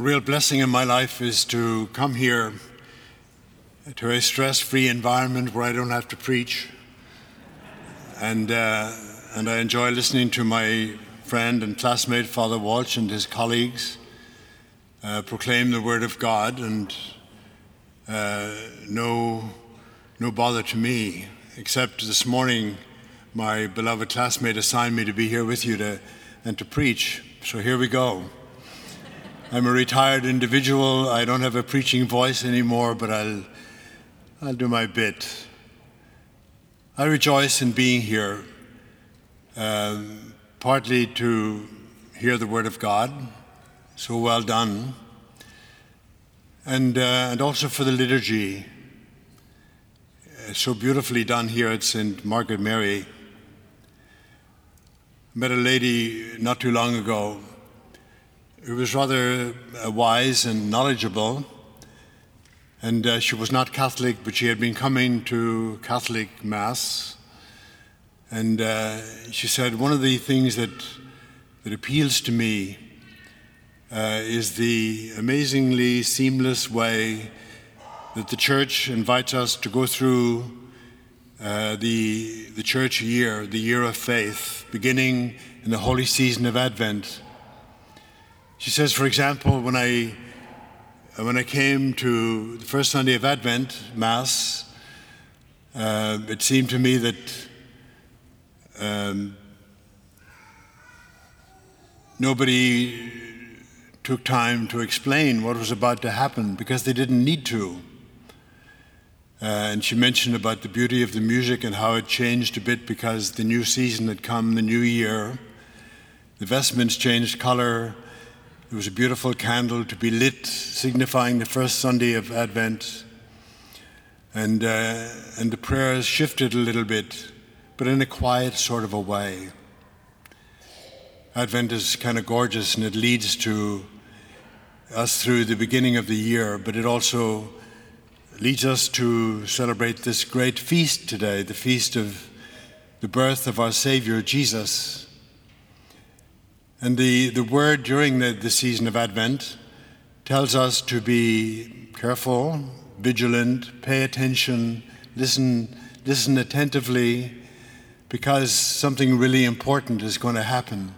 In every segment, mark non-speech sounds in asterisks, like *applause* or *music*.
Real blessing in my life is to come here to a stress free environment where I don't have to preach. And, uh, and I enjoy listening to my friend and classmate, Father Walsh, and his colleagues uh, proclaim the Word of God, and uh, no, no bother to me, except this morning my beloved classmate assigned me to be here with you to, and to preach. So here we go. I'm a retired individual. I don't have a preaching voice anymore, but I'll, I'll do my bit. I rejoice in being here, um, partly to hear the Word of God, so well done, and, uh, and also for the liturgy, uh, so beautifully done here at St. Margaret Mary. Met a lady not too long ago who was rather uh, wise and knowledgeable. And uh, she was not Catholic, but she had been coming to Catholic Mass. And uh, she said, One of the things that, that appeals to me uh, is the amazingly seamless way that the Church invites us to go through uh, the, the church year, the year of faith, beginning in the holy season of Advent. She says, for example, when I, when I came to the first Sunday of Advent, Mass, uh, it seemed to me that um, nobody took time to explain what was about to happen because they didn't need to. Uh, and she mentioned about the beauty of the music and how it changed a bit because the new season had come, the new year. The vestments changed color, there was a beautiful candle to be lit, signifying the first Sunday of Advent. And, uh, and the prayers shifted a little bit, but in a quiet sort of a way. Advent is kind of gorgeous and it leads to us through the beginning of the year, but it also leads us to celebrate this great feast today, the feast of the birth of our Savior Jesus. And the, the word during the, the season of Advent tells us to be careful, vigilant, pay attention, listen, listen attentively, because something really important is going to happen.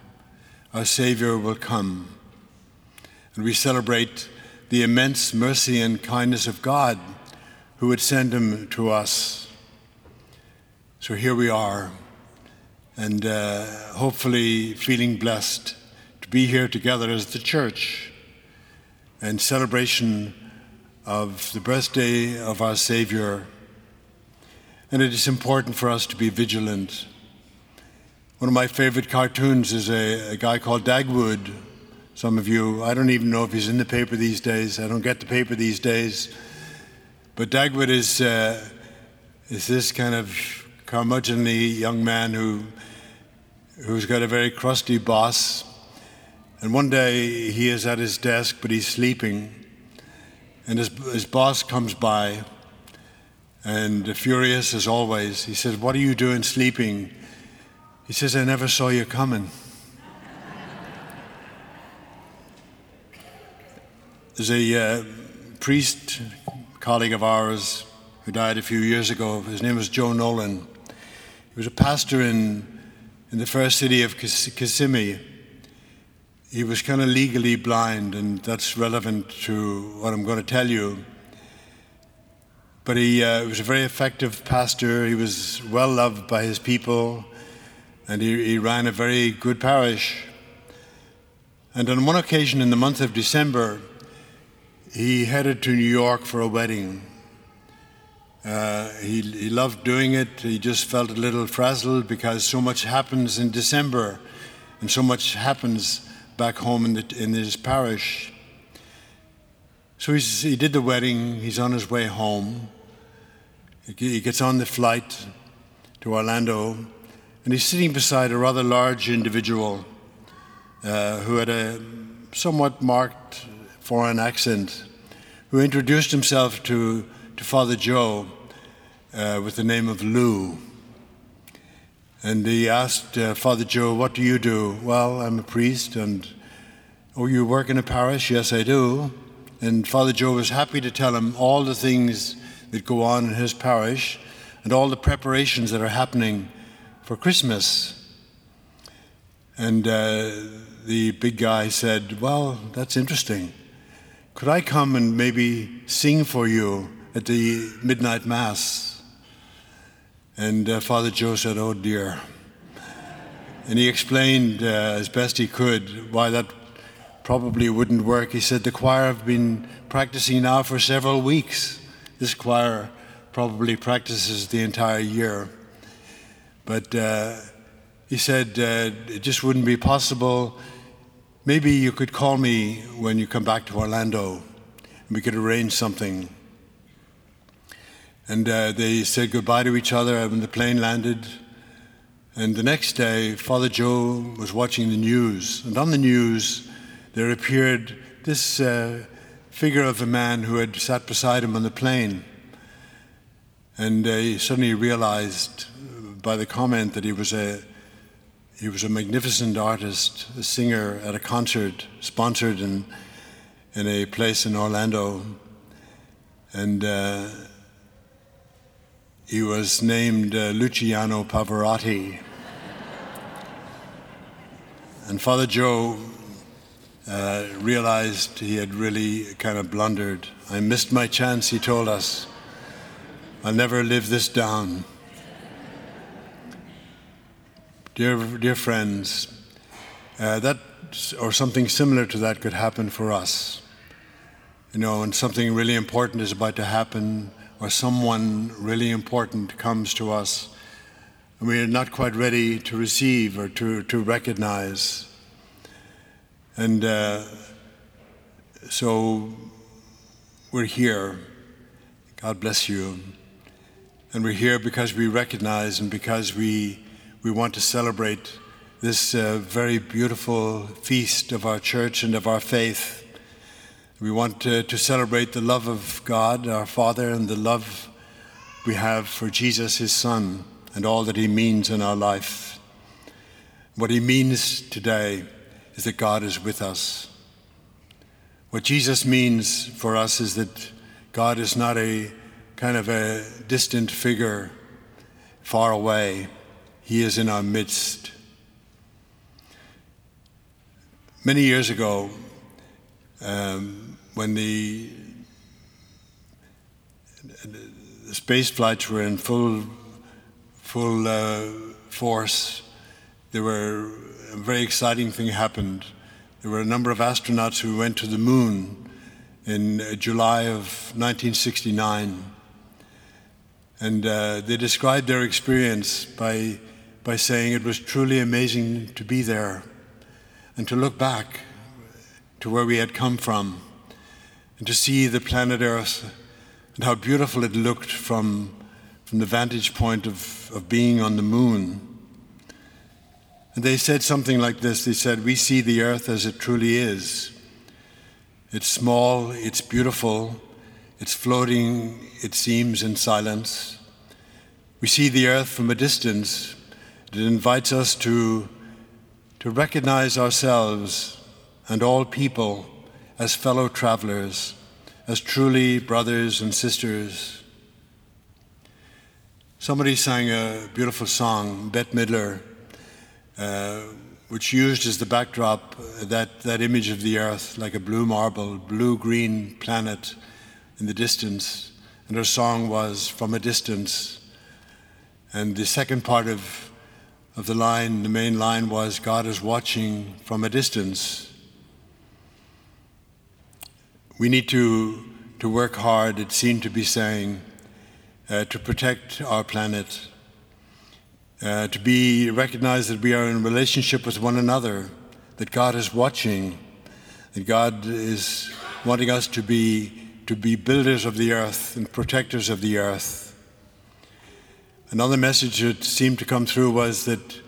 Our Savior will come. And we celebrate the immense mercy and kindness of God who would send him to us. So here we are and uh, hopefully feeling blessed to be here together as the church in celebration of the birthday of our Savior. And it is important for us to be vigilant. One of my favorite cartoons is a, a guy called Dagwood. Some of you, I don't even know if he's in the paper these days. I don't get the paper these days. But Dagwood is, uh, is this kind of curmudgeonly young man who who's got a very crusty boss. And one day he is at his desk, but he's sleeping. And his, his boss comes by, and furious as always, he says, What are you doing sleeping? He says, I never saw you coming. There's a uh, priest, colleague of ours, who died a few years ago. His name was Joe Nolan. He was a pastor in in the first city of Kissimmee, he was kind of legally blind, and that's relevant to what I'm going to tell you. But he uh, was a very effective pastor. He was well loved by his people, and he, he ran a very good parish. And on one occasion in the month of December, he headed to New York for a wedding. Uh, he, he loved doing it. He just felt a little frazzled because so much happens in December and so much happens back home in, the, in his parish. So he did the wedding, he's on his way home. He gets on the flight to Orlando, and he's sitting beside a rather large individual uh, who had a somewhat marked foreign accent, who introduced himself to to Father Joe uh, with the name of Lou. And he asked uh, Father Joe, What do you do? Well, I'm a priest, and Oh, you work in a parish? Yes, I do. And Father Joe was happy to tell him all the things that go on in his parish and all the preparations that are happening for Christmas. And uh, the big guy said, Well, that's interesting. Could I come and maybe sing for you at the midnight mass? And uh, Father Joe said, Oh dear. And he explained uh, as best he could why that probably wouldn't work. He said, The choir have been practicing now for several weeks. This choir probably practices the entire year. But uh, he said uh, it just wouldn't be possible. Maybe you could call me when you come back to Orlando and we could arrange something. And uh, they said goodbye to each other when the plane landed. And the next day, Father Joe was watching the news. And on the news, there appeared this uh, figure of a man who had sat beside him on the plane. And uh, he suddenly realized by the comment that he was a he was a magnificent artist, a singer at a concert sponsored in in a place in Orlando, and uh, he was named uh, Luciano Pavarotti. and Father Joe uh, realized he had really kind of blundered. I missed my chance, he told us. I'll never live this down. Dear, dear friends, uh, that or something similar to that could happen for us. You know, when something really important is about to happen, or someone really important comes to us, and we are not quite ready to receive or to, to recognize. And uh, so we're here. God bless you. And we're here because we recognize and because we, we want to celebrate this uh, very beautiful feast of our church and of our faith. We want to, to celebrate the love of God, our Father, and the love we have for Jesus, his Son, and all that he means in our life. What he means today is that God is with us. What Jesus means for us is that God is not a kind of a distant figure far away. He is in our midst. Many years ago, um, when the, the space flights were in full, full uh, force, there were a very exciting thing happened. There were a number of astronauts who went to the moon in uh, July of 1969. And uh, they described their experience by, by saying it was truly amazing to be there and to look back to where we had come from and to see the planet Earth and how beautiful it looked from, from the vantage point of, of being on the moon. And they said something like this They said, We see the earth as it truly is. It's small, it's beautiful, it's floating, it seems, in silence. We see the earth from a distance. It invites us to, to recognize ourselves and all people as fellow travelers, as truly brothers and sisters. Somebody sang a beautiful song, Bette Midler, uh, which used as the backdrop that, that image of the earth like a blue marble, blue green planet in the distance. And her song was From a Distance. And the second part of, of the line, the main line was God is watching from a distance. We need to, to work hard, it seemed to be saying, uh, to protect our planet, uh, to be recognized that we are in relationship with one another, that God is watching, that God is wanting us to be to be builders of the earth and protectors of the earth. Another message that seemed to come through was that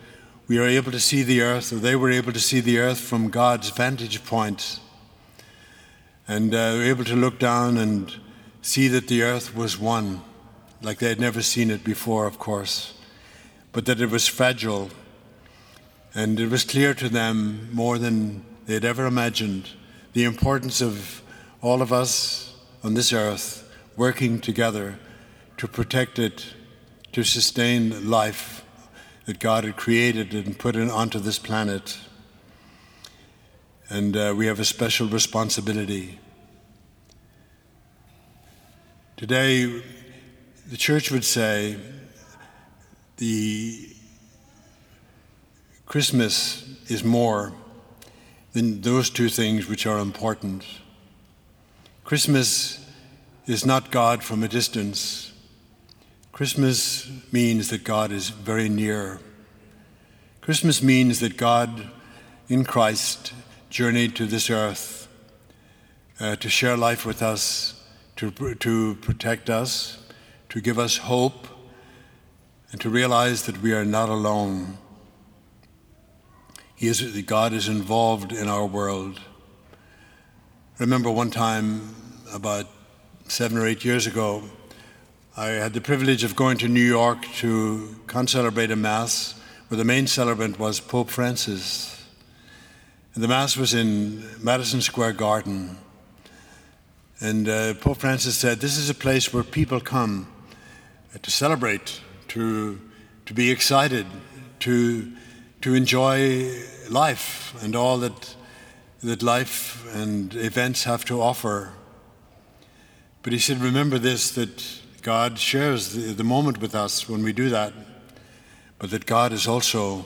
we are able to see the earth, or they were able to see the earth from God's vantage point. And uh, were able to look down and see that the earth was one, like they had never seen it before, of course, but that it was fragile. And it was clear to them more than they had ever imagined the importance of all of us on this earth working together to protect it, to sustain life that God had created and put onto this planet. And uh, we have a special responsibility. Today, the church would say the Christmas is more than those two things which are important. Christmas is not God from a distance. Christmas means that God is very near. Christmas means that God in Christ journeyed to this earth uh, to share life with us, to, to protect us, to give us hope, and to realize that we are not alone. He is, God is involved in our world. I remember one time, about seven or eight years ago, I had the privilege of going to New York to concelebrate a Mass where the main celebrant was Pope Francis. And the Mass was in Madison Square Garden. And uh, Pope Francis said, This is a place where people come to celebrate, to, to be excited, to to enjoy life and all that, that life and events have to offer. But he said, remember this that God shares the, the moment with us when we do that, but that God is also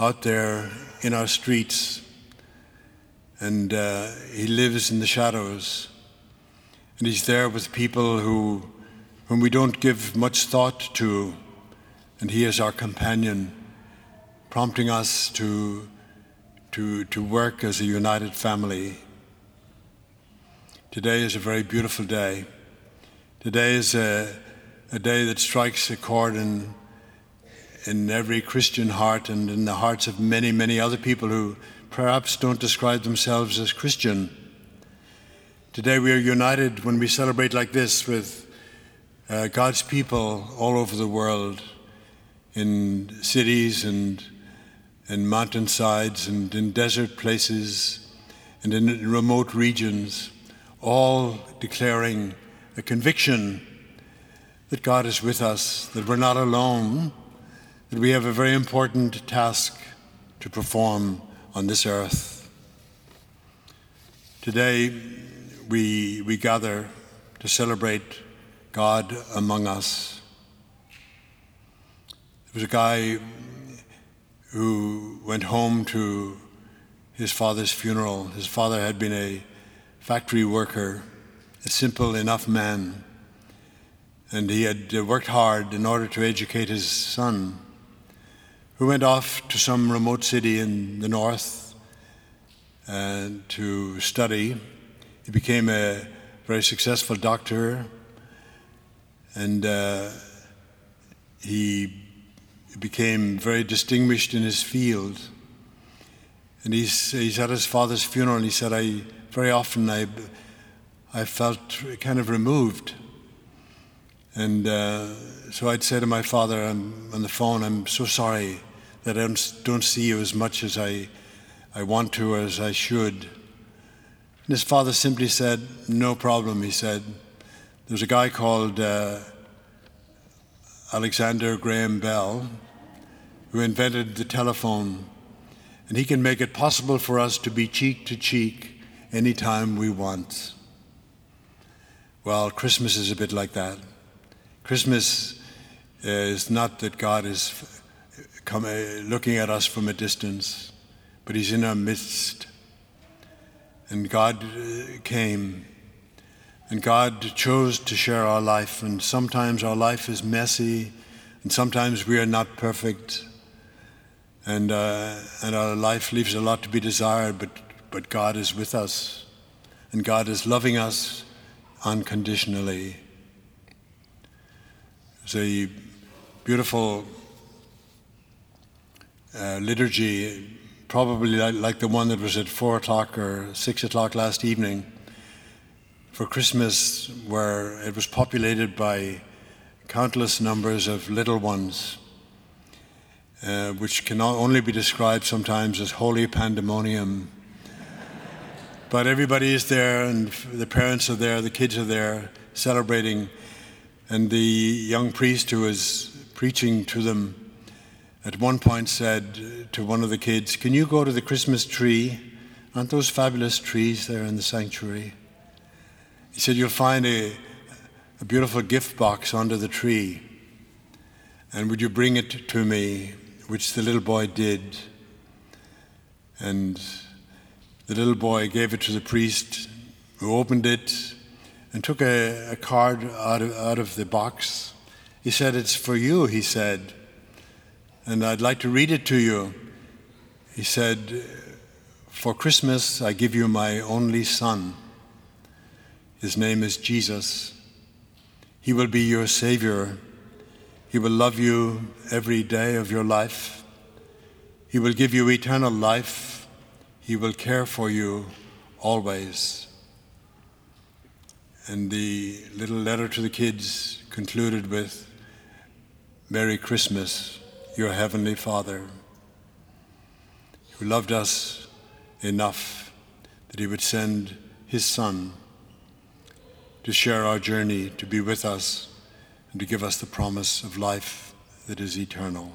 out there in our streets and uh, he lives in the shadows. And he's there with people who, whom we don't give much thought to, and he is our companion prompting us to, to, to work as a united family. Today is a very beautiful day. Today is a, a day that strikes a chord in, in every Christian heart and in the hearts of many, many other people who perhaps don't describe themselves as Christian. Today we are united when we celebrate like this with uh, God's people all over the world, in cities and and mountainsides and in desert places and in remote regions, all declaring a conviction that God is with us, that we're not alone, that we have a very important task to perform on this earth. Today, we, we gather to celebrate God among us. There was a guy who went home to his father's funeral. His father had been a factory worker, a simple enough man, and he had worked hard in order to educate his son, who went off to some remote city in the north uh, to study. He became a very successful doctor, and uh, he became very distinguished in his field. And he's, he's at his father's funeral, and he said, I very often I, I felt kind of removed. And uh, so I'd say to my father I'm, on the phone, I'm so sorry that I don't, don't see you as much as I, I want to as I should. And his father simply said, No problem, he said. There's a guy called uh, Alexander Graham Bell who invented the telephone, and he can make it possible for us to be cheek to cheek anytime we want. Well, Christmas is a bit like that. Christmas is not that God is come, uh, looking at us from a distance, but He's in our midst. And God uh, came, and God chose to share our life, and sometimes our life is messy, and sometimes we are not perfect and uh, and our life leaves a lot to be desired, but but God is with us, and God is loving us unconditionally. There's a beautiful uh, liturgy, probably like, like the one that was at four o'clock or six o'clock last evening for Christmas, where it was populated by countless numbers of little ones uh, which can only be described sometimes as holy pandemonium, *laughs* But everybody is there, and the parents are there, the kids are there, celebrating. And the young priest who was preaching to them at one point said to one of the kids, Can you go to the Christmas tree? Aren't those fabulous trees there in the sanctuary? He said, You'll find a, a beautiful gift box under the tree. And would you bring it to me? Which the little boy did. And the little boy gave it to the priest, who opened it and took a, a card out of, out of the box. He said, It's for you, he said, and I'd like to read it to you. He said, For Christmas, I give you my only son. His name is Jesus. He will be your Savior. He will love you every day of your life. He will give you eternal life he will care for you always. And the little letter to the kids concluded with Merry Christmas, your Heavenly Father, who loved us enough that He would send His Son to share our journey, to be with us, and to give us the promise of life that is eternal.